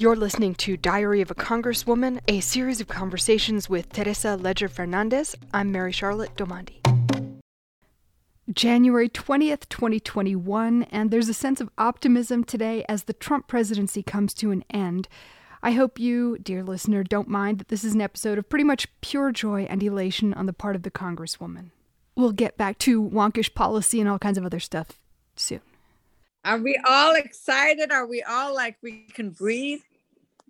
You're listening to Diary of a Congresswoman, a series of conversations with Teresa Leger Fernandez. I'm Mary Charlotte Domandi. January 20th, 2021, and there's a sense of optimism today as the Trump presidency comes to an end. I hope you, dear listener, don't mind that this is an episode of pretty much pure joy and elation on the part of the Congresswoman. We'll get back to wonkish policy and all kinds of other stuff soon. Are we all excited? Are we all like we can breathe?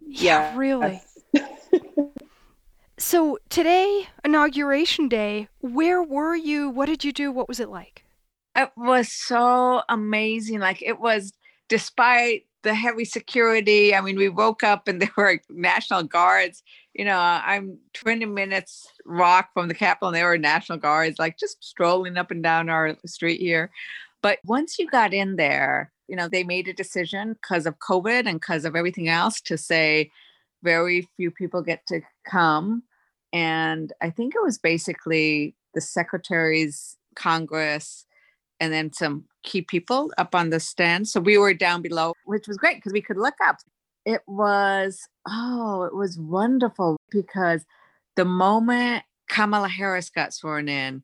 Yeah, really. so today, inauguration day, where were you? What did you do? What was it like? It was so amazing. Like it was despite the heavy security. I mean, we woke up and there were National Guards. You know, I'm 20 minutes walk from the Capitol and there were National Guards, like just strolling up and down our street here. But once you got in there, you know, they made a decision because of COVID and because of everything else to say very few people get to come. And I think it was basically the secretaries, Congress, and then some key people up on the stand. So we were down below, which was great because we could look up. It was, oh, it was wonderful because the moment Kamala Harris got sworn in,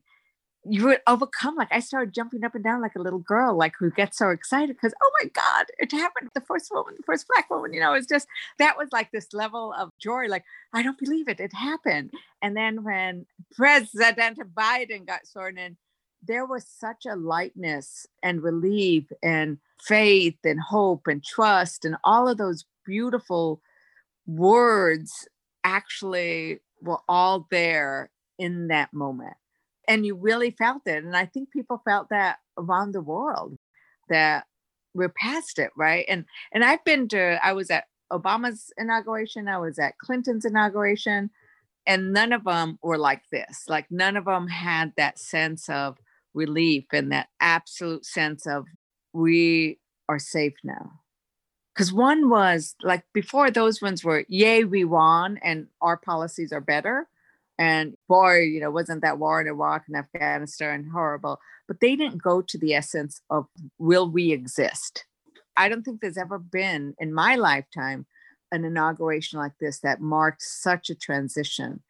you would overcome like i started jumping up and down like a little girl like who gets so excited because oh my god it happened the first woman the first black woman you know it's just that was like this level of joy like i don't believe it it happened. And then when president biden got sworn in there was such a lightness and relief and faith and hope and trust and all of those beautiful words actually were all there in that moment and you really felt it and i think people felt that around the world that we're past it right? And and i've been to i was at obama's inauguration i was at clinton's inauguration and none of them were like this. Like none of them had that sense of relief and that absolute sense of we are safe now. Because one was like before those ones were yay we won and our policies are better and boy, you know, wasn't that war in Iraq and Afghanistan horrible? But they didn't go to the essence of will we exist? I don't think there's ever been in my lifetime an inauguration like this that marked such a transition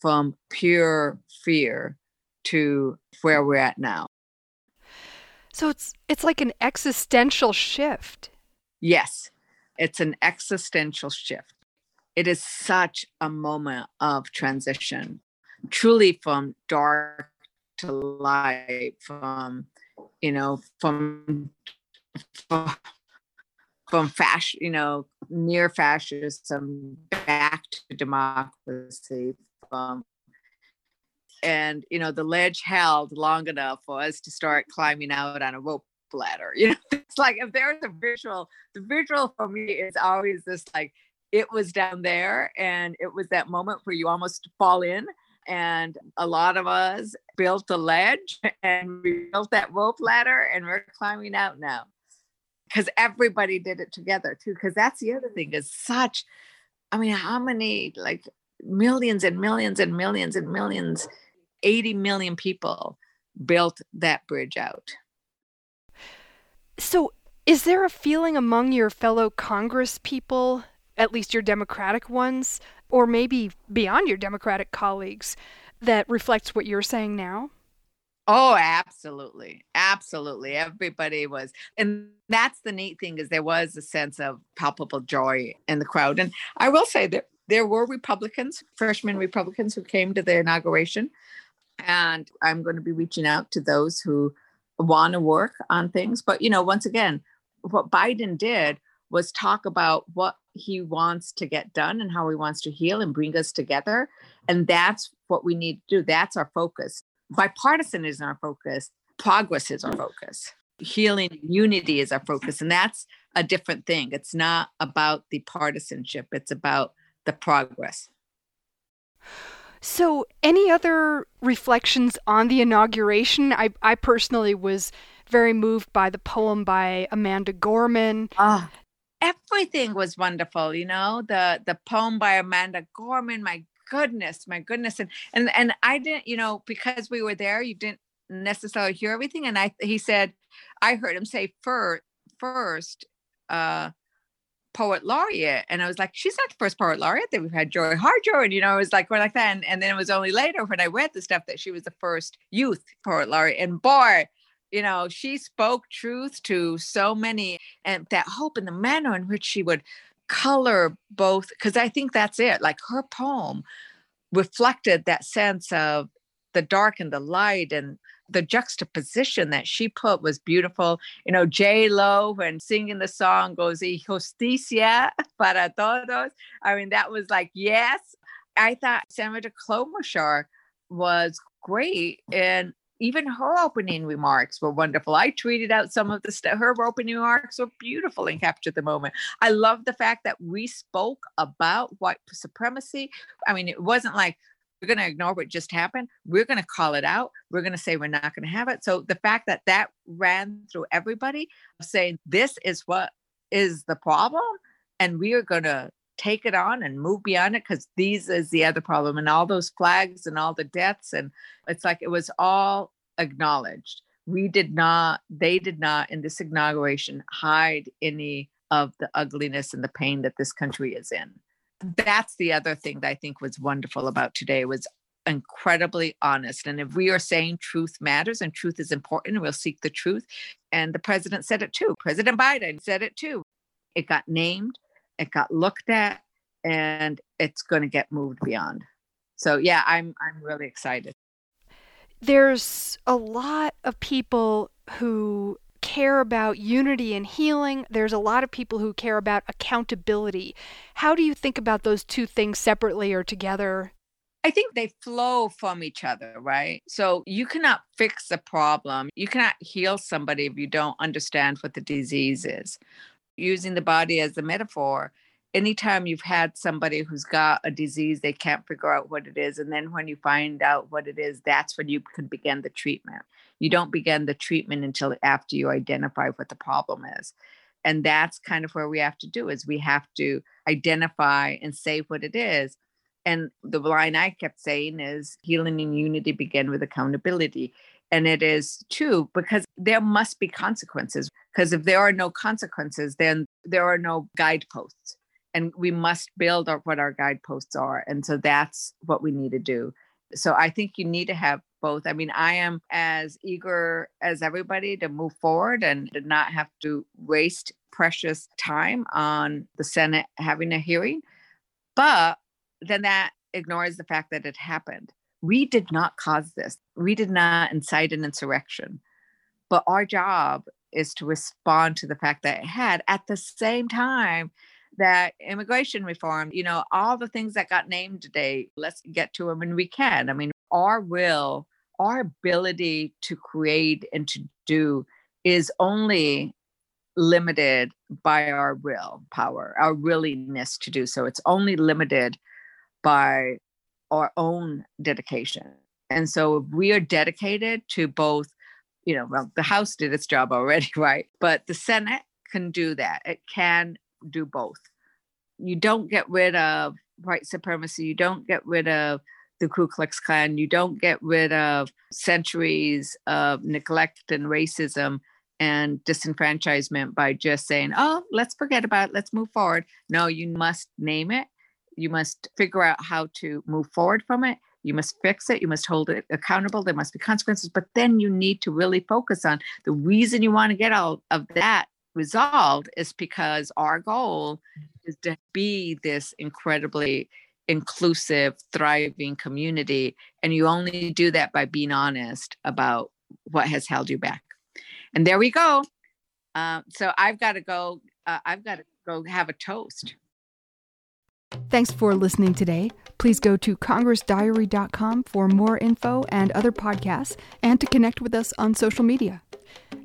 from pure fear to where we're at now. So it's it's like an existential shift. Yes. It's an existential shift it is such a moment of transition, truly from dark to light, from you know, from from, from fasc, you know, near fascism back to democracy, from and you know the ledge held long enough for us to start climbing out on a rope ladder you know? It's like if there's a visual the visual for me is always this like it was down there and it was that moment where you almost fall in and a lot of us built a ledge and we built that rope ladder and we're climbing out now. Because everybody did it together too because that's the other thing is such i mean how many like millions and millions and millions and millions 80 million people built that bridge out. So is there a feeling among your fellow congress people at least your Democratic ones, or maybe beyond your Democratic colleagues, that reflects what you're saying now? Oh, absolutely. Absolutely. Everybody was. And that's the neat thing is there was a sense of palpable joy in the crowd. And I will say that there were Republicans, freshman Republicans who came to the inauguration. And I'm going to be reaching out to those who want to work on things. But, you know, once again, what Biden did was talk about what he wants to get done and how he wants to heal and bring us together. And that's what we need to do. That's our focus. Bipartisan is our focus, progress is our focus. Healing unity is our focus. And that's a different thing. It's not about the partisanship, it's about the progress. So, any other reflections on the inauguration? I, I personally was very moved by the poem by Amanda Gorman. Ah, everything was wonderful you know the the poem by amanda gorman my goodness my goodness and and and i didn't you know because we were there you didn't necessarily hear everything and i he said i heard him say first first uh poet laureate. And I was like, she's not the first poet laureate that we've had Joy Harjo. And, you know, it was like, we're like that. And, and then it was only later when I read the stuff that she was the first youth poet laureate. And boy, you know, she spoke truth to so many and that hope in the manner in which she would color both, because I think that's it. Like her poem reflected that sense of the dark and the light and the juxtaposition that she put was beautiful. You know, J Lo when singing the song goes "Y justicia para todos." I mean, that was like yes. I thought Senator Klobuchar was great, and even her opening remarks were wonderful. I tweeted out some of the stuff. Her opening remarks were beautiful and captured the moment. I love the fact that we spoke about white supremacy. I mean, it wasn't like we're going to ignore what just happened. We're going to call it out. We're going to say we're not going to have it. So the fact that that ran through everybody saying this is what is the problem and we are going to take it on and move beyond it because these is the other problem and all those flags and all the deaths and it's like it was all acknowledged. We did not they did not in this inauguration hide any of the ugliness and the pain that this country is in. That's the other thing that i think was wonderful about today was incredibly honest and if we are saying truth matters and truth is important we'll seek the truth and the president said it too. President biden said it too. It got named it got looked at and it's going to get moved beyond. So yeah i'm i'm really excited. There's a lot of people who care about unity and healing. There's a lot of people who care about accountability. How do you think about those two things separately or together? I think they flow from each other, right? So you cannot fix a problem. You cannot heal somebody if you don't understand what the disease is using the body as a metaphor, anytime you've had somebody who's got a disease, they can't figure out what it is. And then when you find out what it is, that's when you can begin the treatment. You don't begin the treatment until after you identify what the problem is. And that's kind of where we have to do is we have to identify and say what it is. And the line I kept saying is healing and unity begin with accountability. And it is too, because there must be consequences. Because if there are no consequences, then there are no guideposts. And we must build up what our guideposts are. And so that's what we need to do. So I think you need to have both. I mean, I am as eager as everybody to move forward and to not have to waste precious time on the Senate having a hearing. But then that ignores the fact that it happened we did not cause this. We did not incite an insurrection. But our job is to respond to the fact that it had at the same time that immigration reform, you know, all the things that got named today, let's get to them and we can. I mean, our will, our ability to create and to do is only limited by our will power, our willingness to do so. It's only limited by our own dedication. And so we are dedicated to both, you know, well, the House did its job already, right? But the Senate can do that. It can do both. You don't get rid of white supremacy. You don't get rid of the Ku Klux Klan. You don't get rid of centuries of neglect and racism and disenfranchisement by just saying, oh, let's forget about it. Let's move forward. No, you must name it you must figure out how to move forward from it. You must fix it. You must hold it accountable. There must be consequences. But then you need to really focus on the reason you want to get out of that resolved is because our goal is to be this incredibly inclusive, thriving community. And you only do that by being honest about what has held you back. And there we go. Uh, so I've got to go. Uh, I've got to go have a toast. Thanks for listening today. Please go to congressdiary.com for more info and other podcasts and to connect with us on social media.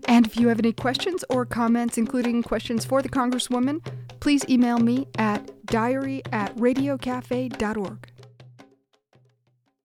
And if you have any questions or comments, including questions for the Congresswoman, please email me at diary at radiocafe.org.